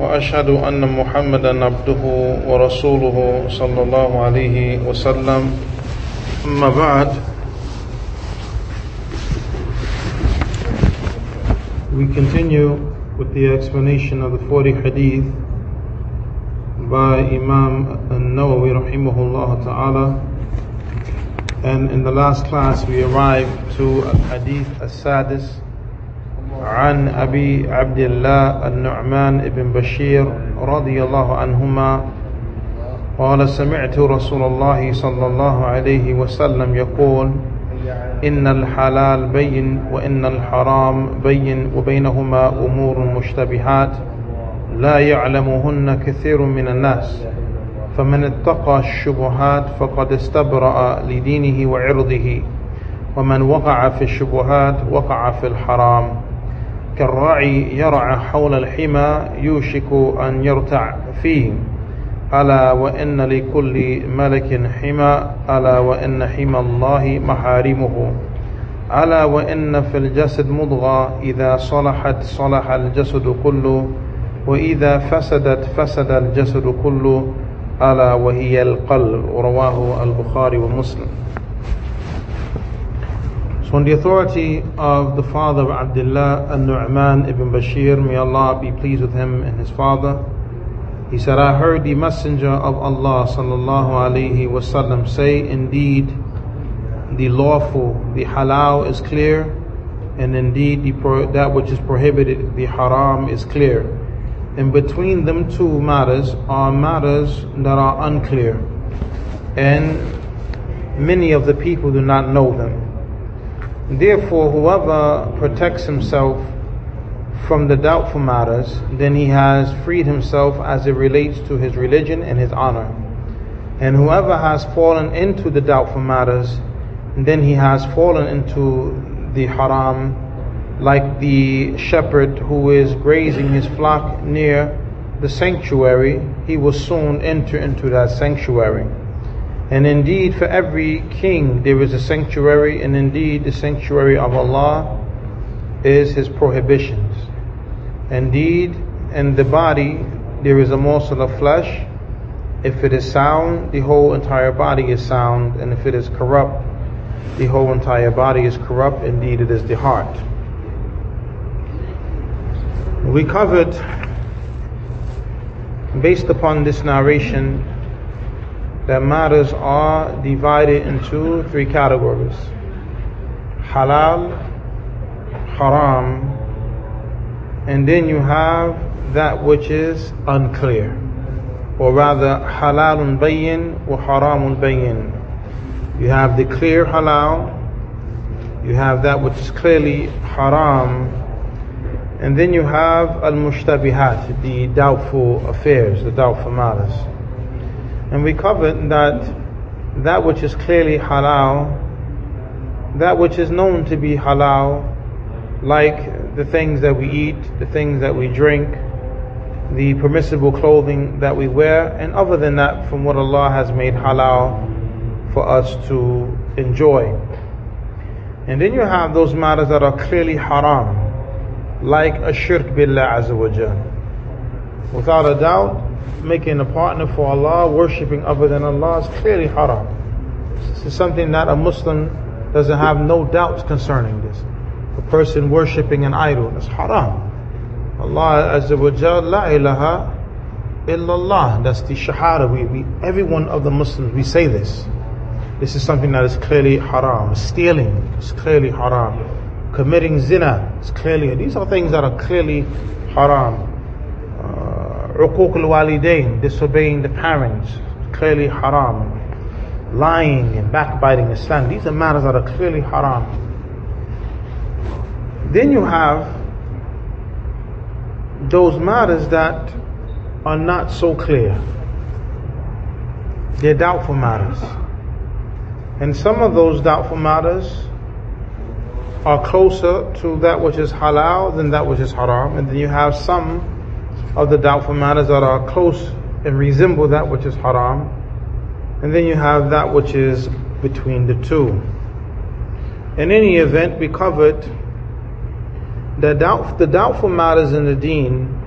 واشهد ان محمدا عبده ورسوله صلى الله عليه وسلم اما بعد we continue with the explanation of the 40 hadith by imam an-nawawi rahimahullah ta'ala and in the last class we arrived to al-hadith as-sadis عن أبي عبد الله النعمان بن بشير رضي الله عنهما قال سمعت رسول الله صلى الله عليه وسلم يقول إن الحلال بين وإن الحرام بين وبينهما أمور مشتبهات لا يعلمهن كثير من الناس فمن اتقى الشبهات فقد استبرأ لدينه وعرضه ومن وقع في الشبهات وقع في الحرام. كالراعي يرعى حول الحمى يوشك أن يرتع فيه. ألا وإن لكل ملك حمى ألا وإن حمى الله محارمه. ألا وإن في الجسد مضغة إذا صلحت صلح الجسد كله وإذا فسدت فسد الجسد كله ألا وهي القلب. رواه البخاري ومسلم. On the authority of the father of Abdullah al-Nu'man ibn Bashir, may Allah be pleased with him and his father, he said, I heard the messenger of Allah sallallahu alaihi wasallam say, indeed, the lawful, the halal is clear, and indeed the that which is prohibited, the haram is clear. And between them two matters are matters that are unclear, and many of the people do not know them. Therefore, whoever protects himself from the doubtful matters, then he has freed himself as it relates to his religion and his honor. And whoever has fallen into the doubtful matters, then he has fallen into the haram, like the shepherd who is grazing his flock near the sanctuary, he will soon enter into that sanctuary. And indeed, for every king there is a sanctuary, and indeed, the sanctuary of Allah is His prohibitions. Indeed, in the body there is a morsel of flesh. If it is sound, the whole entire body is sound, and if it is corrupt, the whole entire body is corrupt. Indeed, it is the heart. We covered, based upon this narration, that matters are divided into three categories halal, haram, and then you have that which is unclear, or rather, halalun bayyin or haramun bayyin. You have the clear halal, you have that which is clearly haram, and then you have al mushtabihat, the doubtful affairs, the doubtful matters. And we covered that that which is clearly halal, that which is known to be halal, like the things that we eat, the things that we drink, the permissible clothing that we wear, and other than that, from what Allah has made halal for us to enjoy. And then you have those matters that are clearly haram, like a shirk billah azza wa Without a doubt, making a partner for Allah, worshipping other than Allah is clearly haram. This is something that a Muslim doesn't have no doubts concerning this. A person worshipping an idol is haram. Allah Azza wa Jal, la ilaha illallah. That's the shahada. We, we, every one of the Muslims, we say this. This is something that is clearly haram. Stealing is clearly haram. Committing zina is clearly, these are things that are clearly haram. Uquq al-walidain, disobeying the parents, clearly haram. Lying and backbiting Islam, these are matters that are clearly haram. Then you have those matters that are not so clear. They're doubtful matters. And some of those doubtful matters are closer to that which is halal than that which is haram. And then you have some of the doubtful matters that are close and resemble that which is haram. And then you have that which is between the two. In any event, we covered the, doubt, the doubtful matters in the deen.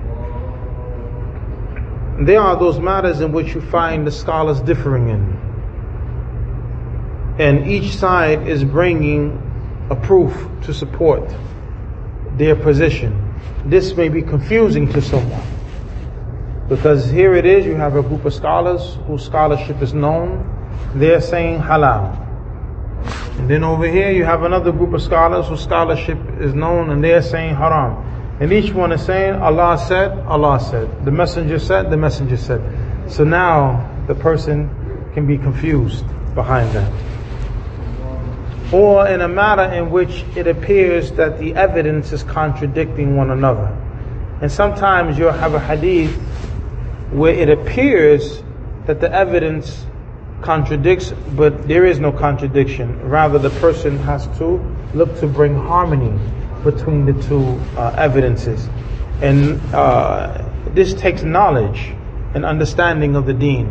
They are those matters in which you find the scholars differing in. And each side is bringing a proof to support their position. This may be confusing to someone. Because here it is, you have a group of scholars whose scholarship is known. They're saying halal. And then over here you have another group of scholars whose scholarship is known and they're saying haram. And each one is saying Allah said, Allah said. The messenger said, the messenger said. So now the person can be confused behind that. Or in a matter in which it appears that the evidence is contradicting one another. And sometimes you'll have a hadith where it appears that the evidence contradicts, but there is no contradiction. Rather, the person has to look to bring harmony between the two uh, evidences. And uh, this takes knowledge and understanding of the deen.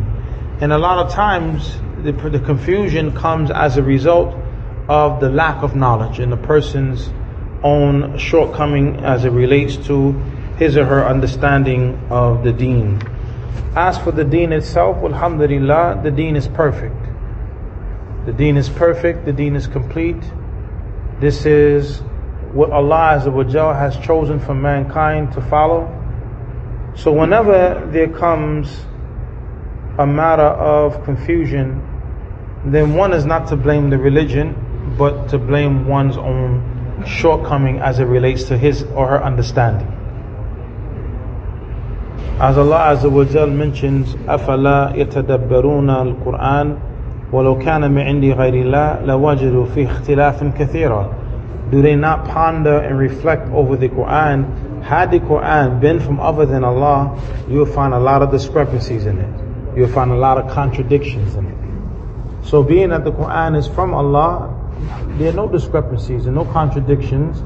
And a lot of times, the, the confusion comes as a result of the lack of knowledge in the person's own shortcoming as it relates to his or her understanding of the deen. As for the deen itself, alhamdulillah, the deen is perfect. The deen is perfect, the deen is complete. This is what Allah has chosen for mankind to follow. So whenever there comes a matter of confusion, then one is not to blame the religion, but to blame one's own shortcoming as it relates to his or her understanding. As Allah Azza wa Jal mentions, أَفَلَا يَتَدَبَّرُونَ الْقُرْآنَ وَلَوْ كَانَ مِنْ عِنْدِ غَيْرِ اللَّهِ لَوَجَدُوا فِيهِ اخْتِلَافًا كَثِيرًا Do they not ponder and reflect over the Quran? Had the Quran been from other than Allah, you will find a lot of discrepancies in it. You'll find a lot of contradictions in it. So being that the Quran is from Allah, there are no discrepancies and no contradictions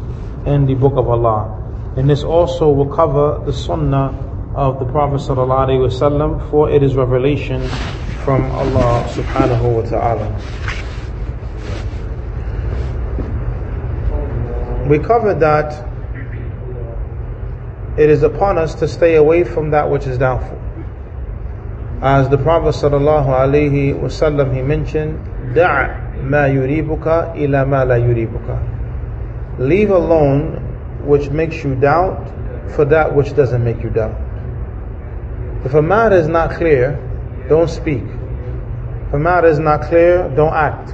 in the book of Allah. And this also will cover the Sunnah of the Prophet ﷺ, for it is revelation from Allah subhanahu wa ta'ala. We covered that it is upon us to stay away from that which is doubtful. As the Prophet sallallahu alaihi wasallam he mentioned, "Da' ma yuribuka ila ma la yuribuka." Leave alone which makes you doubt for that which doesn't make you doubt. If a matter is not clear, don't speak. If a matter is not clear, don't act.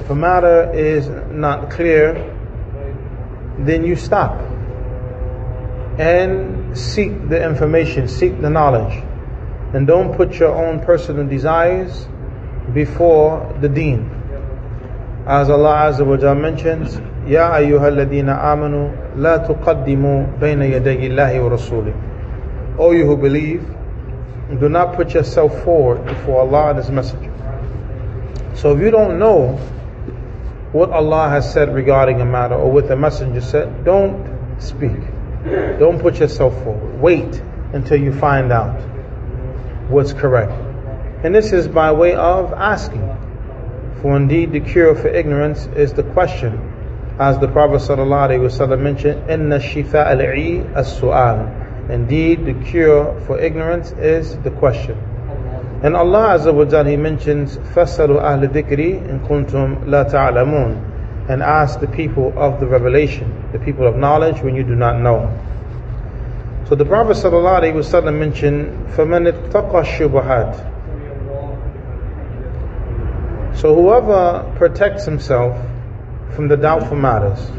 If a matter is not clear, then you stop and seek the information, seek the knowledge. And don't put your own personal desires before the deen. As Allah Azza wa mentions, Ya ayyuha alladhina amanu, la tuqaddimu bayna yadayi wa. O you who believe, do not put yourself forward before Allah and His Messenger. So if you don't know what Allah has said regarding a matter or what the Messenger said, don't speak. Don't put yourself forward. Wait until you find out what's correct. And this is by way of asking. For indeed, the cure for ignorance is the question, as the Prophet ﷺ mentioned, "Inna shifa al-'i as-su'al." Indeed, the cure for ignorance is the question. And Allah Azza wa Jal, He mentions, فَاسَلُوا أَهْلِ الذِّكْرِ إِن كُنْتُمْ لَا تَعْلَمُونَ And ask the people of the revelation, the people of knowledge when you do not know. So the Prophet ﷺ mentioned, فَمَنِ اتَّقَى الشُّبُهَاتِ So whoever protects himself from the doubtful matters,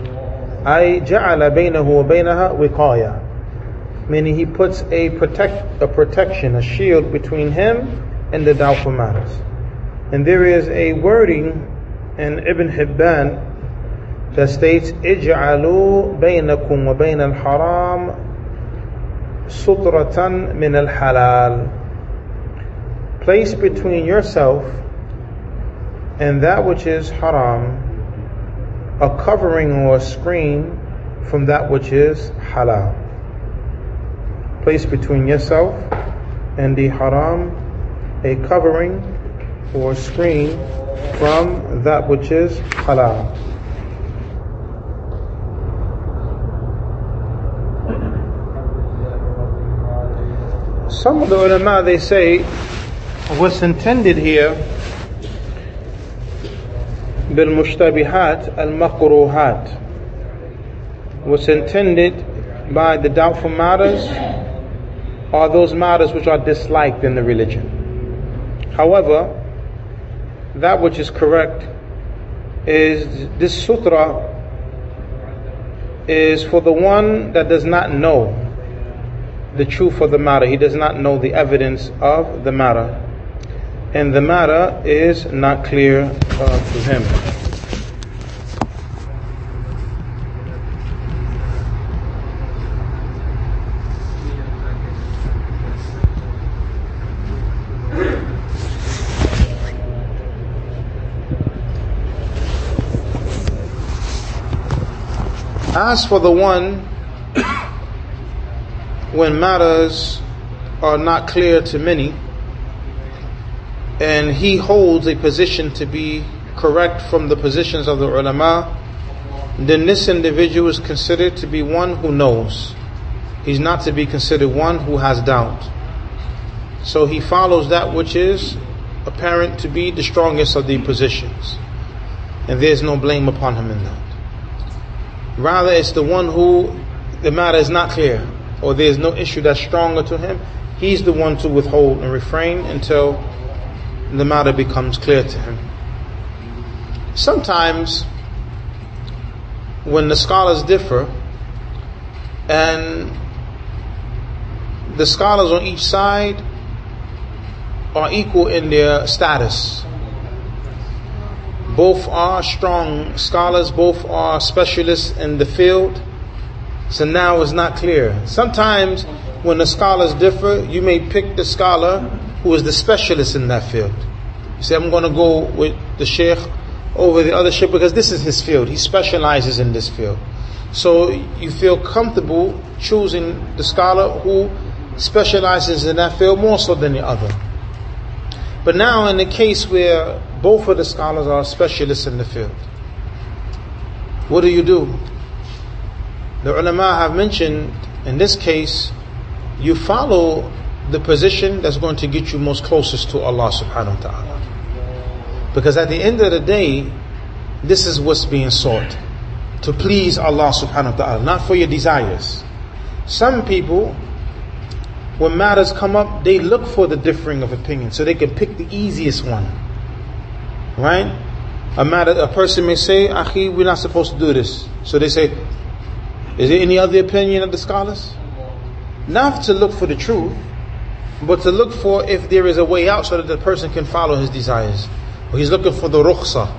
أي جعل بينه وبينها وقاية meaning he puts a protect a protection, a shield between him and the doubtful matters. And there is a wording in Ibn Hibban that states, "Ij'alu bainakum wa bain al-haram sutratan min al-halal." place between yourself and that which is haram a covering or a screen from that which is halal Place between yourself and the haram a covering or screen from that which is halal. Some of the ulama they say what's intended here بالمشتبهات المكروهات what's intended by the doubtful matters are those matters which are disliked in the religion. However, that which is correct is this sutra is for the one that does not know the truth of the matter. He does not know the evidence of the matter. And the matter is not clear uh, to him. As for the one when matters are not clear to many, and he holds a position to be correct from the positions of the ulama, then this individual is considered to be one who knows. He's not to be considered one who has doubt. So he follows that which is apparent to be the strongest of the positions. And there's no blame upon him in that. Rather, it's the one who the matter is not clear, or there's no issue that's stronger to him. He's the one to withhold and refrain until the matter becomes clear to him. Sometimes, when the scholars differ, and the scholars on each side are equal in their status both are strong scholars, both are specialists in the field. So now it's not clear. Sometimes when the scholars differ, you may pick the scholar who is the specialist in that field. You say, I'm going to go with the sheikh over the other sheikh because this is his field. He specializes in this field. So you feel comfortable choosing the scholar who specializes in that field more so than the other. But now in the case where both of the scholars are specialists in the field, what do you do? The ulama have mentioned in this case, you follow the position that's going to get you most closest to Allah subhanahu wa ta'ala. Because at the end of the day, this is what's being sought. To please Allah subhanahu wa ta'ala, not for your desires. Some people when matters come up, they look for the differing of opinion so they can pick the easiest one. Right? A matter, a person may say, Akhi, we're not supposed to do this. So they say, is there any other opinion of the scholars? Not to look for the truth, but to look for if there is a way out so that the person can follow his desires. He's looking for the rukhsa.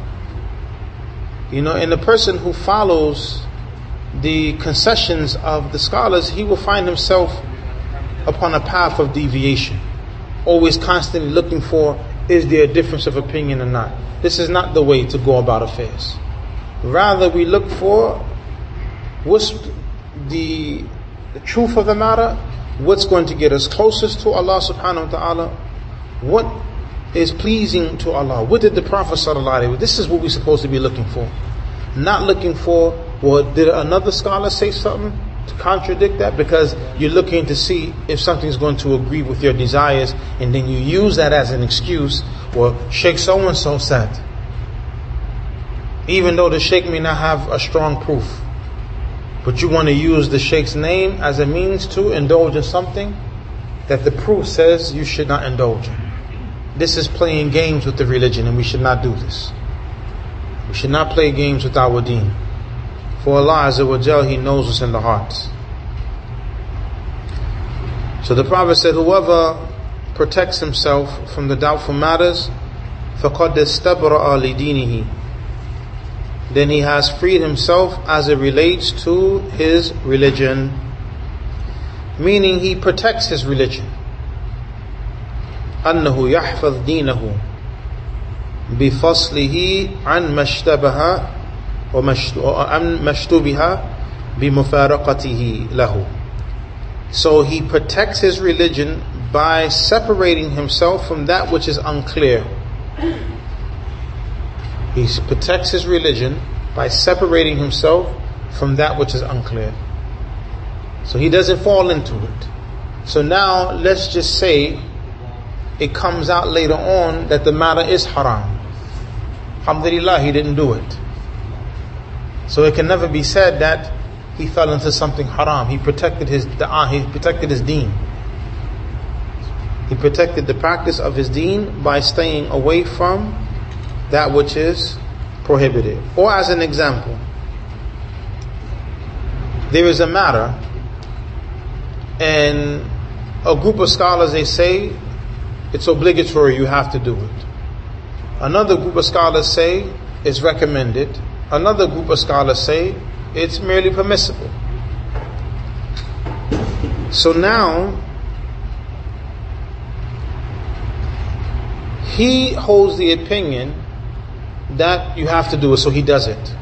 You know, and the person who follows the concessions of the scholars, he will find himself upon a path of deviation, always constantly looking for is there a difference of opinion or not. This is not the way to go about affairs. Rather, we look for what's the, the truth of the matter, what's going to get us closest to Allah subhanahu wa ta'ala, what is pleasing to Allah. What did the Prophet sallallahu This is what we're supposed to be looking for. Not looking for, well, did another scholar say something? To contradict that because you're looking to see if something's going to agree with your desires and then you use that as an excuse. Well, Sheikh so and so said. Even though the Sheikh may not have a strong proof, but you want to use the Sheikh's name as a means to indulge in something that the proof says you should not indulge in. This is playing games with the religion and we should not do this. We should not play games with our deen. For Allah Azza wa Jal, He knows what's in the hearts. So the Prophet said, whoever protects himself from the doubtful matters, فَقَدْ اسْتَبْرَأَ لِدِينِهِ Then he has freed himself as it relates to his religion. Meaning he protects his religion. أنه يحفظ دينه بفصله عن ما اشتبه وعن ما اشتبه بمفارقته له so he protects his religion by separating himself from that which is unclear. He protects his religion by separating himself from that which is unclear. So he doesn't fall into it. So now let's just say it comes out later on that the matter is haram. Alhamdulillah, he didn't do it. So it can never be said that he fell into something haram. He protected his da'ah, uh, he protected his deen. He protected the practice of his deen by staying away from that which is prohibited. Or as an example, there is a matter and a group of scholars they say it's obligatory, you have to do it. Another group of scholars say it's recommended. Another group of scholars say it's merely permissible. So now, he holds the opinion that you have to do it, so he does it.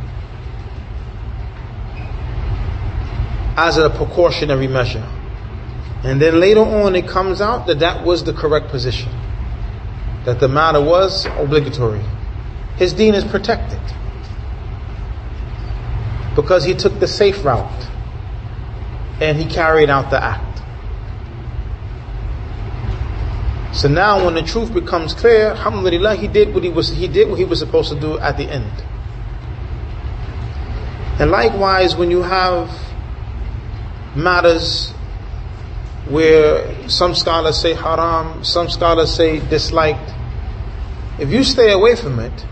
As a precautionary measure. And then later on, it comes out that that was the correct position. That the matter was obligatory. His deen is protected because he took the safe route and he carried out the act. So now when the truth becomes clear, alhamdulillah, he did what he was he did what he was supposed to do at the end. And likewise when you have matters where some scholars say haram, some scholars say disliked, if you stay away from it,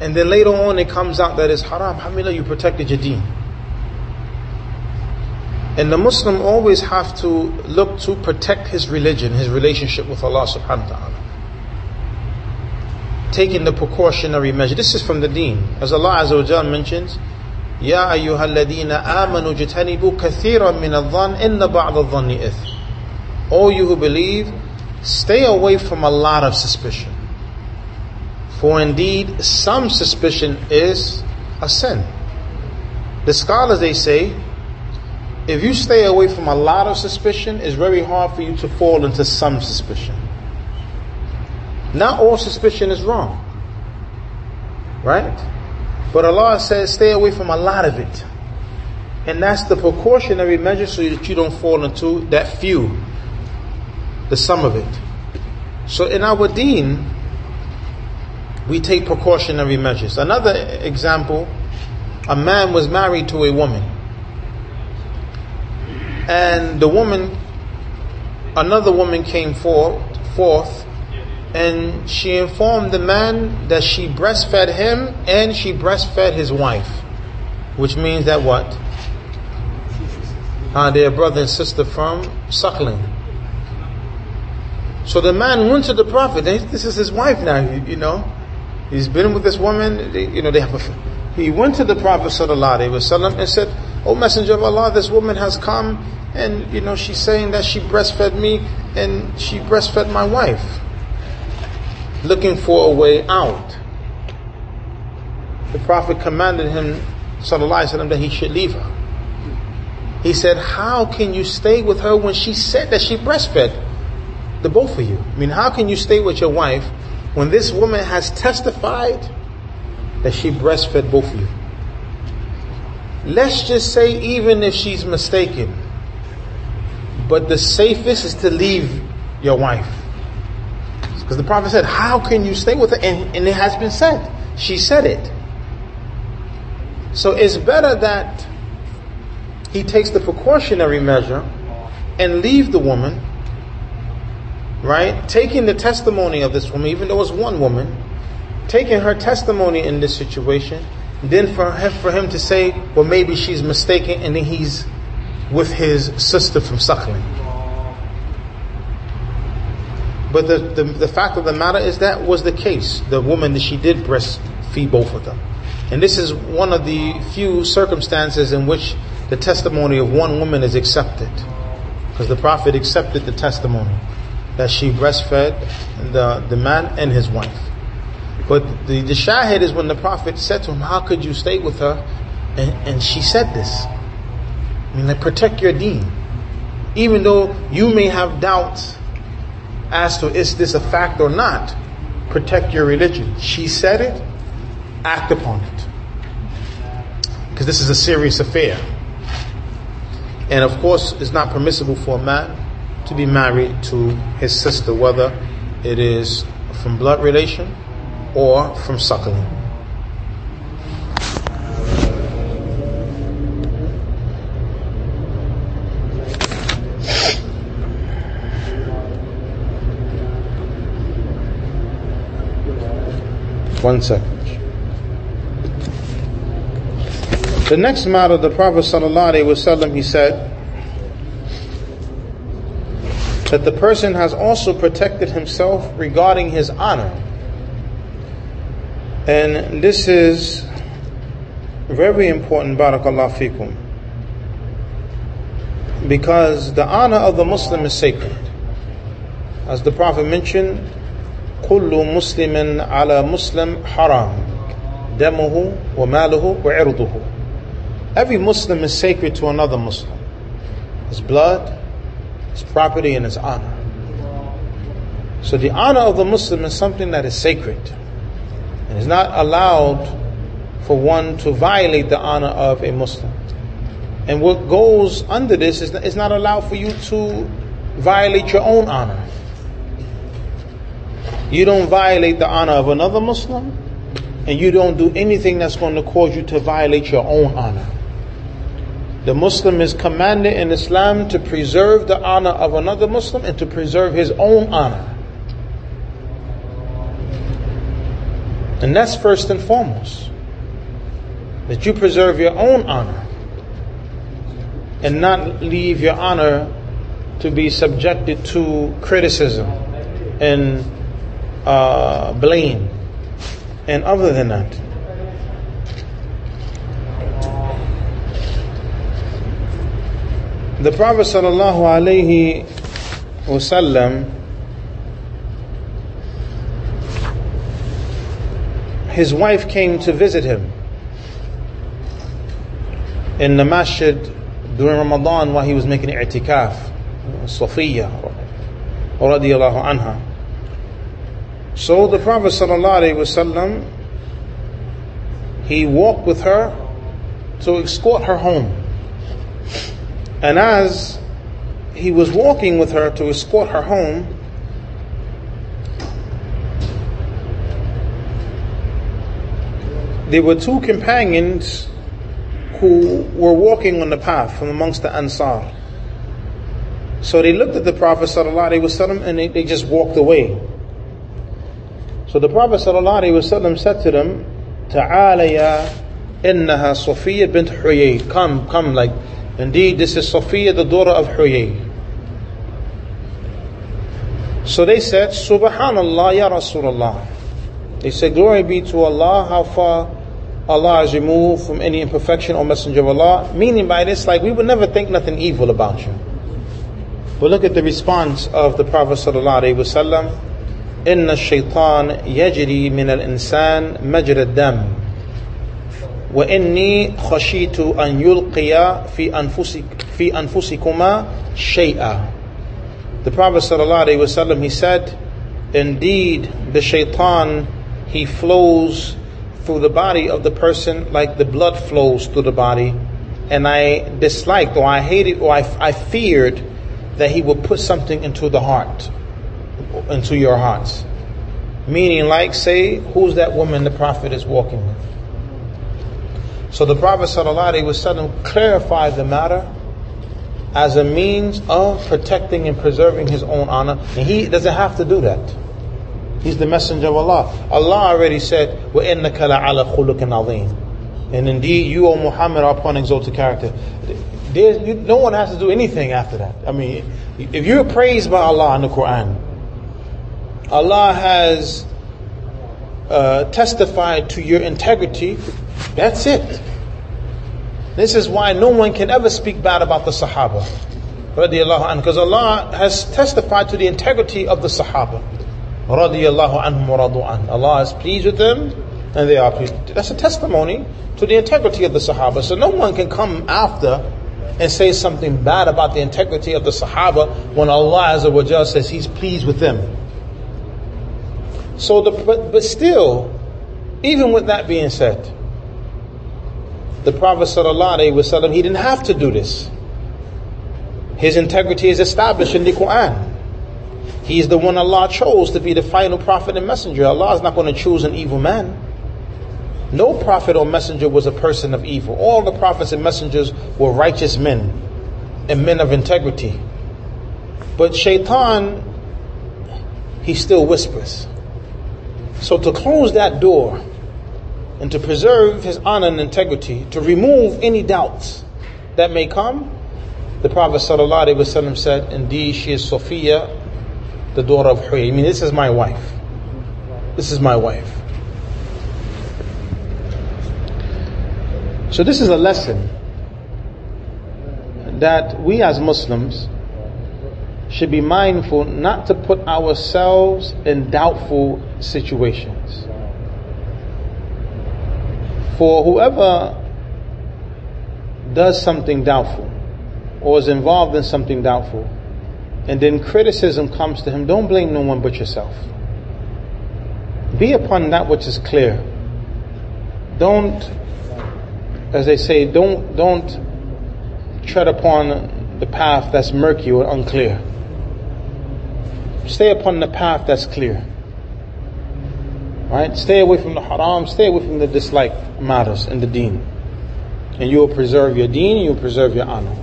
and then later on it comes out that it's haram. Alhamdulillah, you protected your deen. And the Muslim always have to look to protect his religion, his relationship with Allah subhanahu wa ta'ala. Taking the precautionary measure. This is from the deen. As Allah Azza wa Jal mentions, يا أيها الذين آمنوا جتنبوا كثيرا من الظن إن بعض الظن إثم. All you who believe, stay away from a lot of suspicion. For indeed, some suspicion is a sin. The scholars they say, if you stay away from a lot of suspicion, it's very hard for you to fall into some suspicion. Not all suspicion is wrong. Right? But Allah says stay away from a lot of it. And that's the precautionary measure so that you don't fall into that few, the sum of it. So in our deen, we take precautionary measures. Another example, a man was married to a woman. And the woman, another woman came forth, and she informed the man that she breastfed him and she breastfed his wife. Which means that what? Uh, they're brother and sister from suckling. So the man went to the prophet. This is his wife now, you know. He's been with this woman, they, you know, they have a, he went to the Prophet sallallahu alaihi wasallam and said, "O Messenger of Allah, this woman has come and, you know, she's saying that she breastfed me and she breastfed my wife. Looking for a way out. The Prophet commanded him, sallallahu alaihi wasallam, that he should leave her. He said, how can you stay with her when she said that she breastfed the both of you? I mean, how can you stay with your wife when this woman has testified that she breastfed both of you. Let's just say even if she's mistaken, but the safest is to leave your wife. Because the prophet said, how can you stay with her? And, and it has been said. She said it. So it's better that he takes the precautionary measure and leave the woman right? Taking the testimony of this woman, even though it's one woman, taking her testimony in this situation, then for him, for him to say, well, maybe she's mistaken, and then he's with his sister from suckling. But the, the, the fact of the matter is that was the case. The woman that she did breastfeed both of them. And this is one of the few circumstances in which the testimony of one woman is accepted. Because the Prophet accepted the testimony that she breastfed the, the man and his wife. But the, the shahid is when the Prophet said to him, How could you stay with her? And, and she said this. I mean, like, protect your deen. Even though you may have doubts as to is this a fact or not, protect your religion. She said it, act upon it. Because this is a serious affair. And of course, it's not permissible for a man to be married to his sister, whether it is from blood relation or from suckling. One second. The next matter, the Prophet ﷺ, he said that the person has also protected himself regarding his honor. And this is very important, barakallah fikum. Because the honor of the Muslim is sacred. As the Prophet mentioned, كل مسلم على مسلم حرام دمه وماله وعرضه Every Muslim is sacred to another Muslim. His blood, his property, and his honor. So the honor of the Muslim is something that is sacred. And is not allowed for one to violate the honor of a Muslim. And what goes under this is it's not allowed for you to violate your own honor. You don't violate the honor of another Muslim, and you don't do anything that's going to cause you to violate your own honor. The Muslim is commanded in Islam to preserve the honor of another Muslim and to preserve his own honor. And that's first and foremost. That you preserve your own honor and not leave your honor to be subjected to criticism and uh, blame and other than that. The Prophet sallallahu alaihi wasallam his wife came to visit him in the masjid during Ramadan while he was making i'tikaf Safiya radiallahu anha so the Prophet ﷺ, he walked with her to escort her home. And as he was walking with her to escort her home, there were two companions who were walking on the path from amongst the Ansar. So they looked at the Prophet ﷺ and they, they just walked away. So the Prophet ﷺ said to them, Ta'ala ya innaha Safiya bint Huyay. Come, come, like, indeed this is Safiya, the daughter of Huyay. So they said, Subhanallah ya Rasulullah. They said, Glory be to Allah, how far Allah is removed from any imperfection or messenger of Allah. Meaning by this, like, we would never think nothing evil about you. But look at the response of the Prophet sallallahu alaihi wasallam. إن الشيطان يجري من الإنسان مجرى الدم وإني خشيت أن يلقي في أنفسك في أنفسكما شيئا The Prophet ﷺ, he said, Indeed, the shaitan, he flows through the body of the person like the blood flows through the body. And I disliked or I hated or I, I feared that he would put something into the heart into your hearts. Meaning, like, say, who's that woman the Prophet is walking with? So the Prophet ﷺ clarified the matter as a means of protecting and preserving his own honor. And he doesn't have to do that. He's the messenger of Allah. Allah already said, وَإِنَّكَ لَعَلَى خُلُقٍ عَظِيمٍ And indeed, you, O Muhammad, are upon exalted character. You, no one has to do anything after that. I mean, if you're praised by Allah in the Quran, Allah has uh, testified to your integrity, that's it. This is why no one can ever speak bad about the Sahaba. because Allah has testified to the integrity of the Sahaba. Allah is pleased with them and they are pleased. That's a testimony to the integrity of the Sahaba. So no one can come after and say something bad about the integrity of the Sahaba when Allah says He's pleased with them. So the, but, but still, even with that being said, the Prophet ﷺ, he didn't have to do this. His integrity is established in the Quran. He is the one Allah chose to be the final prophet and messenger. Allah is not going to choose an evil man. No prophet or messenger was a person of evil. All the prophets and messengers were righteous men and men of integrity. But shaitan, he still whispers. So to close that door and to preserve his honor and integrity, to remove any doubts that may come, the Prophet ﷺ said, Indeed, she is Safiya, the daughter of Huyay. I mean, this is my wife. This is my wife. So, this is a lesson that we as Muslims should be mindful not to put ourselves in doubtful situations. For whoever does something doubtful, or is involved in something doubtful, and then criticism comes to him, don't blame no one but yourself. Be upon that which is clear. Don't, as they say, don't don't tread upon the path that's murky or unclear. Stay upon the path that's clear. Right? Stay away from the haram, stay away from the dislike matters in the deen. And you will preserve your deen, you will preserve your honor.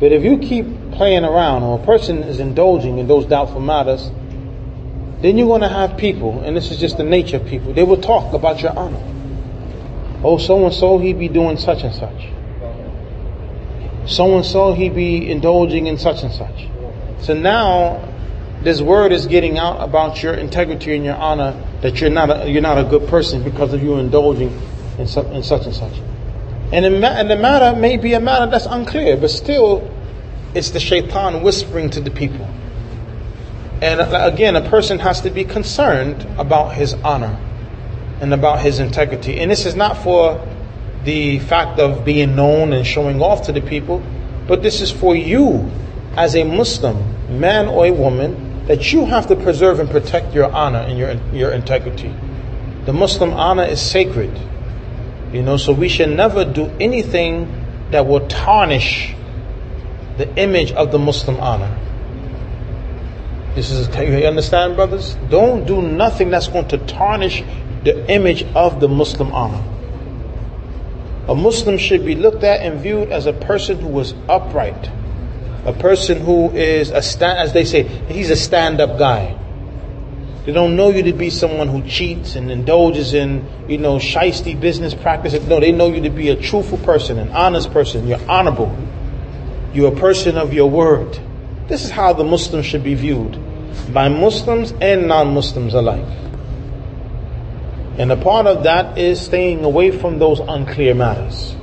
But if you keep playing around or a person is indulging in those doubtful matters, then you're going to have people, and this is just the nature of people, they will talk about your honor. Oh, so and so, he be doing such and such. So and so, he be indulging in such and such. So now, this word is getting out about your integrity and your honor that you're not a, you're not a good person because of you indulging in, su- in such and such. And, and the matter may be a matter that's unclear, but still, it's the shaitan whispering to the people. And uh, again, a person has to be concerned about his honor and about his integrity. And this is not for the fact of being known and showing off to the people, but this is for you as a Muslim, man or a woman, that you have to preserve and protect your honor and your, your integrity. The Muslim honor is sacred. You know, so we should never do anything that will tarnish the image of the Muslim honor. This is, you understand, brothers? Don't do nothing that's going to tarnish the image of the Muslim honor. A Muslim should be looked at and viewed as a person who is upright, a person who is a stand, as they say, he's a stand-up guy. They don't know you to be someone who cheats and indulges in, you know, shisty business practices. No, they know you to be a truthful person, an honest person. You're honorable. You're a person of your word. This is how the Muslims should be viewed by Muslims and non-Muslims alike. And a part of that is staying away from those unclear matters.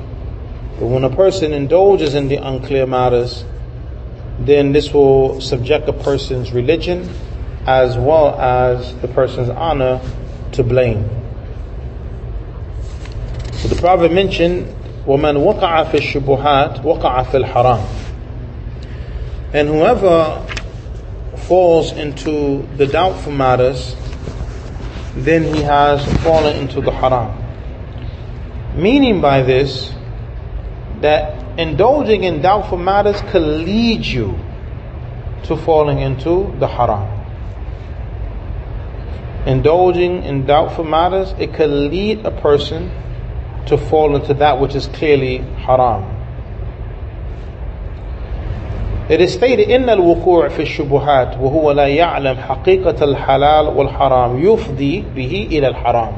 But when a person indulges in the unclear matters, then this will subject a person's religion as well as the person's honor to blame. So the Prophet mentioned, وَمَنْ وَقَعَ فِي الشُّبُهَاتِ وَقَعَ فِي الْحَرَامِ And whoever falls into the doubtful matters, then he has fallen into the haram. Meaning by this, that indulging in doubtful matters could lead you to falling into the haram indulging in doubtful matters, it could lead a person to fall into that which is clearly haram. It is stated إن الوقوع في الشبهات وهو لا يعلم حقيقة الحلال والحرام يفضي به إلى الحرام.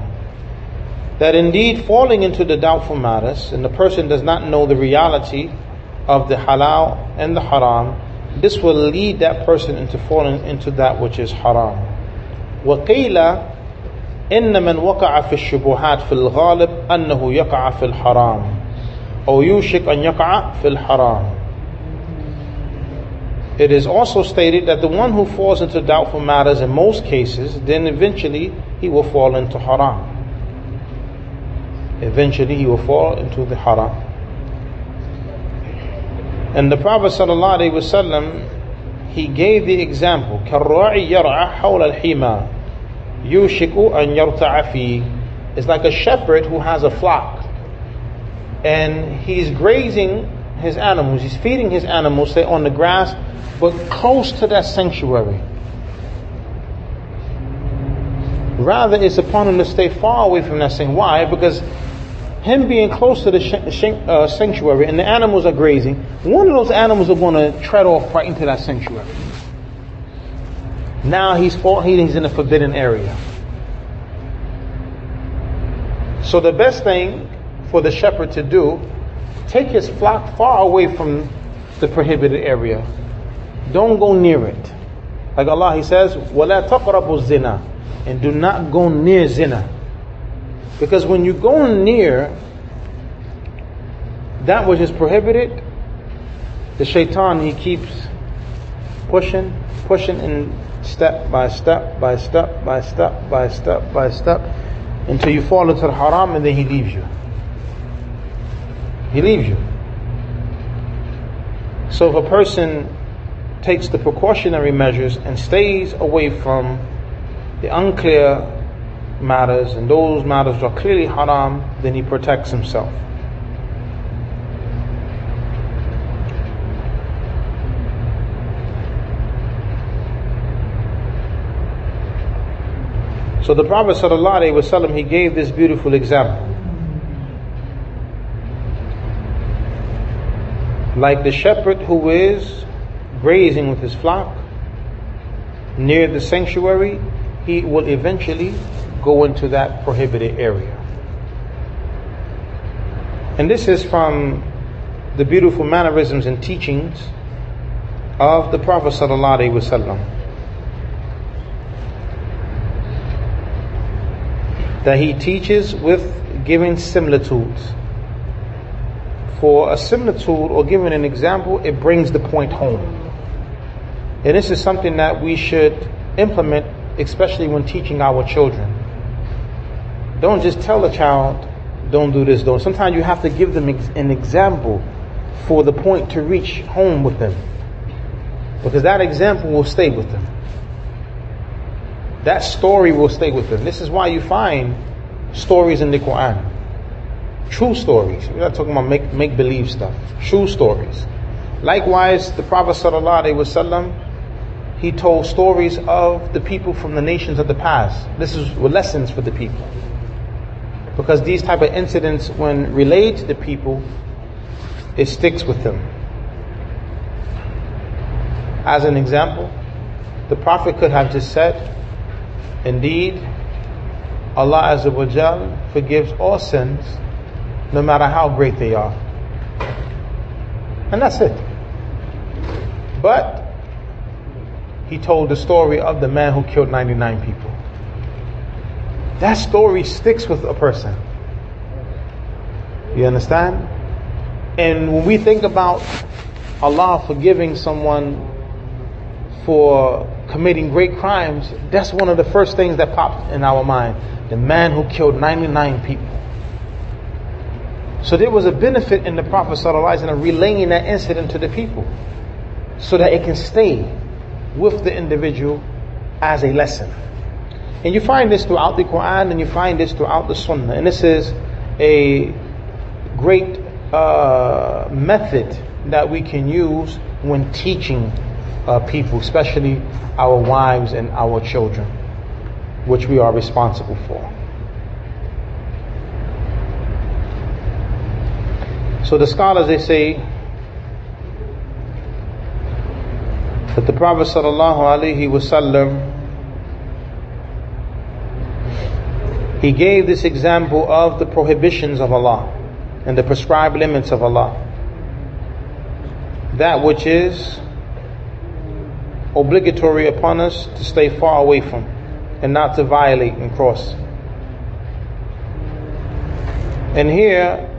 That indeed falling into the doubtful matters and the person does not know the reality of the halal and the haram, this will lead that person into falling into that which is haram. وقيل إن من وقع في الشبهات في الغالب أنه يقع في الحرام أو يوشك أن يقع في الحرام it is also stated that the one who falls into doubtful matters in most cases, then eventually he will fall into haram. Eventually he will fall into the haram. And the Prophet ﷺ, he gave the example, كَالرَّاعِ يَرْعَى حَوْلَ الْحِمَى يُوشِكُ أَنْ يَرْتَعَ فِيهِ It's like a shepherd who has a flock and he's grazing his animals, he's feeding his animals, say on the grass, but close to that sanctuary. Rather, it's upon him to stay far away from that sanctuary. Why? Because him being close to the uh, sanctuary and the animals are grazing, one of those animals are going to tread off right into that sanctuary. Now he's he's in a forbidden area. So the best thing for the shepherd to do, take his flock far away from the prohibited area. Don't go near it. Like Allah, He says, وَلَا تَقْرَبُوا zina, And do not go near zina. Because when you go near that which is prohibited, the shaitan, he keeps pushing, pushing in step by step by step by step by step by step until you fall into the haram and then he leaves you. He leaves you. So if a person takes the precautionary measures and stays away from the unclear matters and those matters are clearly haram, then he protects himself. So the Prophet ﷺ, he gave this beautiful example. Like the shepherd who is grazing with his flock near the sanctuary, he will eventually go into that prohibited area. And this is from the beautiful mannerisms and teachings of the Prophet ﷺ. That he teaches with giving similitudes for a similitude or giving an example, it brings the point home. And this is something that we should implement, especially when teaching our children. Don't just tell a child, don't do this, don't. Sometimes you have to give them an example for the point to reach home with them. Because that example will stay with them. That story will stay with them. This is why you find stories in the Quran. True stories. We're not talking about make, make believe stuff. True stories. Likewise, the Prophet ﷺ, he told stories of the people from the nations of the past. This is lessons for the people. Because these type of incidents, when relayed to the people, it sticks with them. As an example, the Prophet could have just said, Indeed, Allah Azza wa forgives all sins no matter how great they are. And that's it. But he told the story of the man who killed 99 people. That story sticks with a person. You understand? And when we think about Allah forgiving someone for committing great crimes, that's one of the first things that pops in our mind. The man who killed 99 people. So there was a benefit in the Prophet ﷺ relaying that incident to the people so that it can stay with the individual as a lesson. And you find this throughout the Quran and you find this throughout the Sunnah. And this is a great uh, method that we can use when teaching uh, people, especially our wives and our children, which we are responsible for. So the scholars they say that the Prophet sallallahu alaihi wasallam he gave this example of the prohibitions of Allah and the prescribed limits of Allah. That which is obligatory upon us to stay far away from and not to violate and cross. And here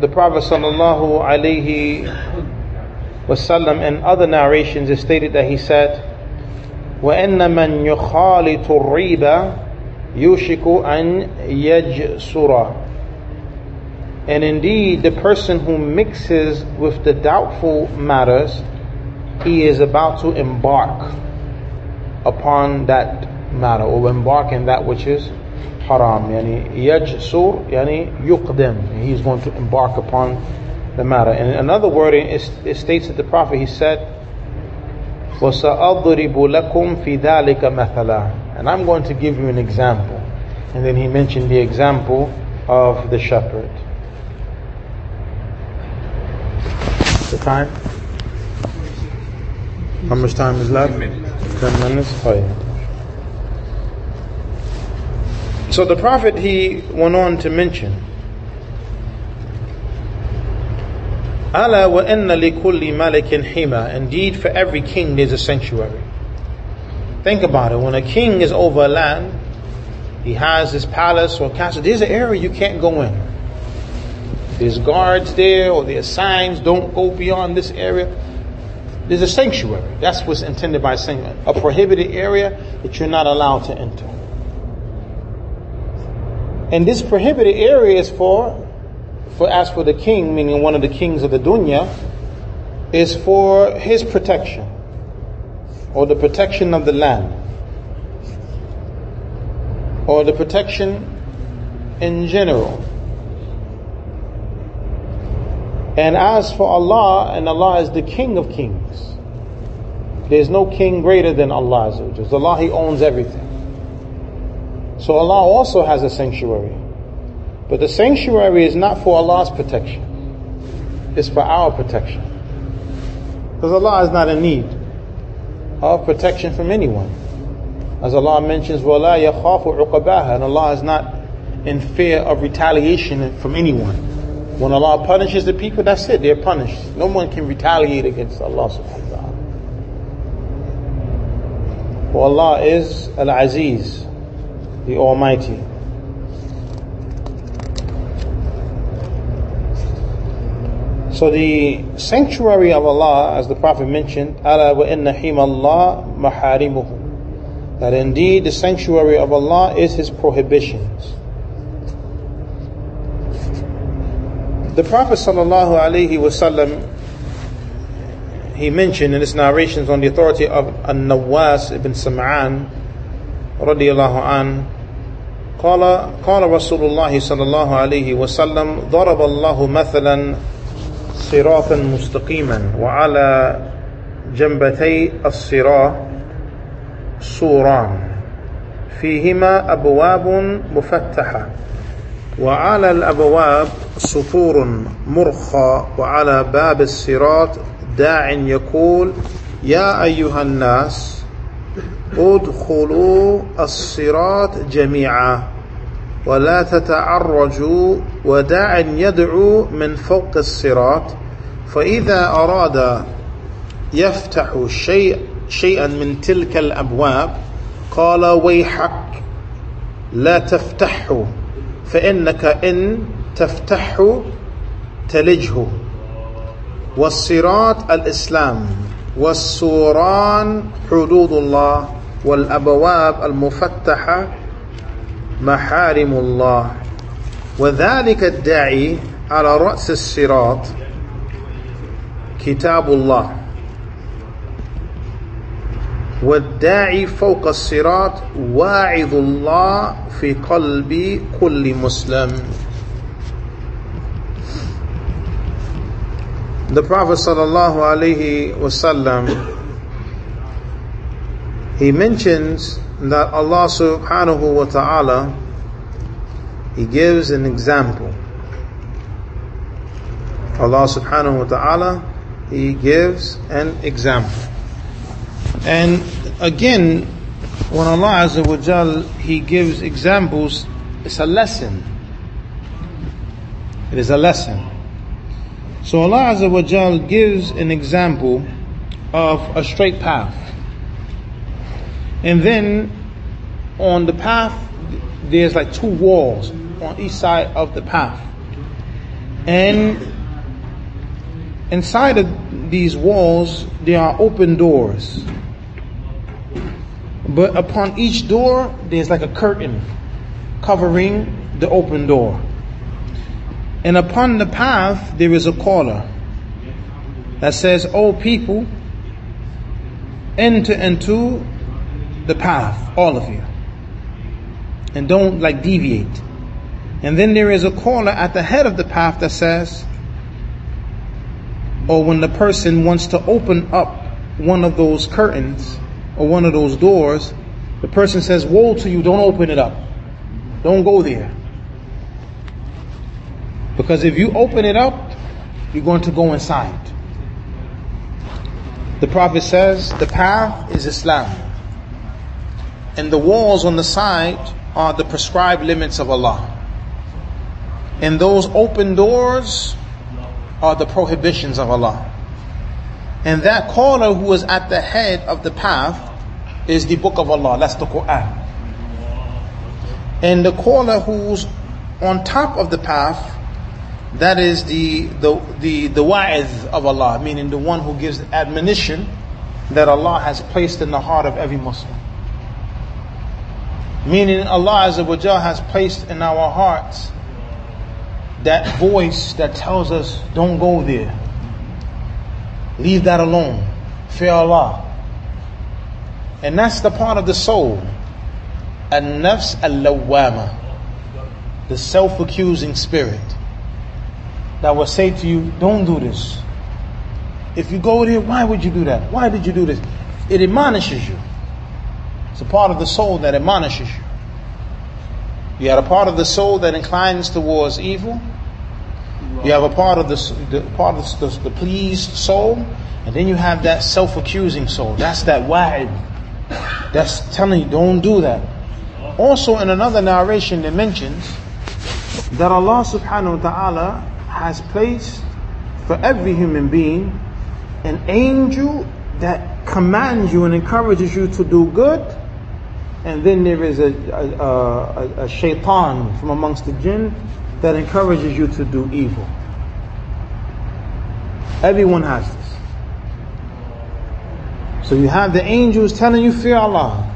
the Prophet sallallahu alaihi wasallam and other narrations is stated that he said, وَإِنَّ مَنْ يُخَالِطُ الرِّيبَ يُوشِكُ أَنْ يَجْسُرَ And indeed, the person who mixes with the doubtful matters, he is about to embark upon that matter, or embark in that which is haram. Yani yajsur, yani yuqdim. He is going to embark upon the matter. And another word, it, it states that the Prophet, he said, وَسَأَضْرِبُ لَكُمْ فِي ذَلِكَ مَثَلًا and I'm going to give you an example. And then he mentioned the example of the shepherd. The time? How much time is left? Ten minutes. Ten minutes? Oh yeah. So the Prophet, he went on to mention Ala wa inna li kulli malikin hima. Indeed, for every king there's a sanctuary. Think about it. When a king is over a land, he has his palace or castle. There's an area you can't go in. There's guards there, or there's signs, don't go beyond this area. There's a sanctuary. That's what's intended by sanctuary. A prohibited area that you're not allowed to enter. And this prohibited area is for for as for the king, meaning one of the kings of the dunya, is for his protection or the protection of the land or the protection in general. And as for Allah, and Allah is the King of kings. There's no king greater than Allah. Azza. Allah, He owns everything. So Allah also has a sanctuary. But the sanctuary is not for Allah's protection. It's for our protection. Because Allah is not in need of protection from anyone. As Allah mentions, وَلَا يَخَافُ عُقَبَاهَا And Allah is not in fear of retaliation from anyone. When Allah punishes the people, that's it, they're punished. No one can retaliate against Allah subhanahu wa ta'ala. For Allah is Al-Aziz, the Almighty. So the sanctuary of Allah, as the Prophet mentioned, "Ala wa inna Allah maharimuhu," that indeed the sanctuary of Allah is His prohibitions. The Prophet sallallahu alaihi wasallam he mentioned in his narrations on the authority of An-Nawas ibn Sam'an radiallahu an قال قال رسول الله صلى الله عليه وسلم ضرب الله مثلا صراطا مستقيما وعلى جنبتي الصراط سوران. فيهما أبواب مفتحة. وعلى الأبواب سطور مرخى. وعلى باب الصراط داع يقول يا أيها الناس ادخلوا الصراط جميعا. ولا تتعرجوا وداع يدعو من فوق الصراط فإذا أراد يفتح شيء شيئا من تلك الأبواب قال ويحك لا تفتحه فإنك إن تفتحه تلجه. والصراط الإسلام والسوران حدود الله والأبواب المفتحة محارم الله. وذلك الداعي على رأس الصراط كتاب الله. والداعي فوق الصراط واعظ الله في قلب كل مسلم. The Prophet sallallahu alaihi wasallam he mentions that Allah subhanahu wa ta'ala He gives an example. Allah subhanahu wa ta'ala He gives an example. And again, when Allah Azza wa Jal, He gives examples, it's a lesson. It is a lesson. So Allah Azza wa Jal gives an example of a straight path. And then on the path, there's like two walls on each side of the path. And inside of these walls there are open doors. But upon each door there's like a curtain covering the open door. And upon the path there is a caller that says, O people, enter into the path, all of you. And don't like deviate. And then there is a caller at the head of the path that says, or when the person wants to open up one of those curtains or one of those doors, the person says, Woe to you, don't open it up. Don't go there. Because if you open it up, you're going to go inside. The Prophet says the path is Islam. And the walls on the side are the prescribed limits of Allah. And those open doors are the prohibitions of Allah. And that caller who is at the head of the path is the book of Allah. That's the Quran. And the caller who's on top of the path that is the, the, the, the wa'idh of Allah, meaning the one who gives admonition that Allah has placed in the heart of every Muslim. Meaning Allah Azza has placed in our hearts that voice that tells us, don't go there. Leave that alone. Fear Allah. And that's the part of the soul. An-nafs al-lawwama. The self-accusing spirit that will say to you, don't do this. If you go there, why would you do that? Why did you do this? It admonishes you. It's a part of the soul that admonishes you. You have a part of the soul that inclines towards evil. You have a part of the, the part of the, the, pleased soul, and then you have that self-accusing soul. That's that wa'idh. That's telling you don't do that. Also, in another narration, it mentions that Allah Subhanahu wa Taala has placed for every human being an angel that commands you and encourages you to do good. And then there is a, a, a, a shaitan from amongst the jinn that encourages you to do evil. Everyone has this. So you have the angels telling you, fear Allah.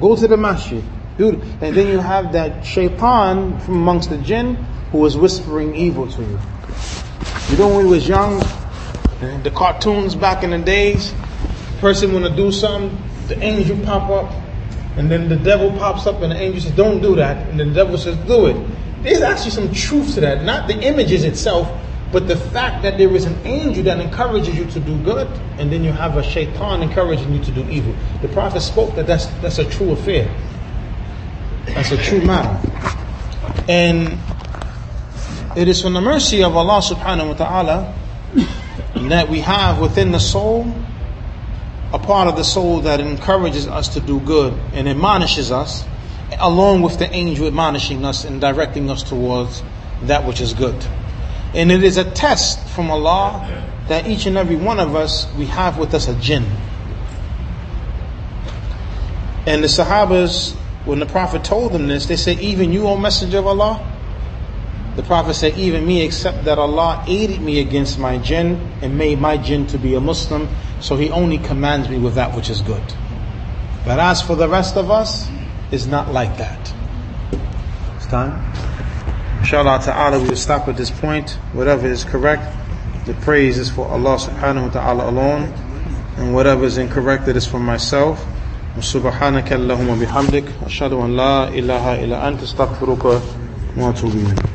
Go to the masjid. Do And then you have that shaitan from amongst the jinn who is whispering evil to you. You know when we was young, the cartoons back in the days, person want to do something, the angel pop up, and then the devil pops up and the angel says, don't do that. And the devil says, do it. There's actually some truth to that. Not the images itself, but the fact that there is an angel that encourages you to do good, and then you have a shaitan encouraging you to do evil. The Prophet spoke that that's, that's a true affair. That's a true matter. And it is from the mercy of Allah subhanahu wa ta'ala that we have within the soul a part of the soul that encourages us to do good and admonishes us, along with the angel admonishing us and directing us towards that which is good. And it is a test from Allah that each and every one of us, we have with us a jinn. And the Sahabas, when the Prophet told them this, they said, Even you, O Messenger of Allah? The Prophet said, even me, except that Allah aided me against my jinn and made my jinn to be a Muslim, so He only commands me with that which is good. But as for the rest of us, it's not like that. It's time. Inshallah ta'ala, we will stop at this point. Whatever is correct, the praise is for Allah subhanahu wa ta'ala alone. And whatever is incorrect, it is for myself. سبحانك اللهم بحمدك أشهد أن لا إله إلا أنت استغفرك وأتوب إليك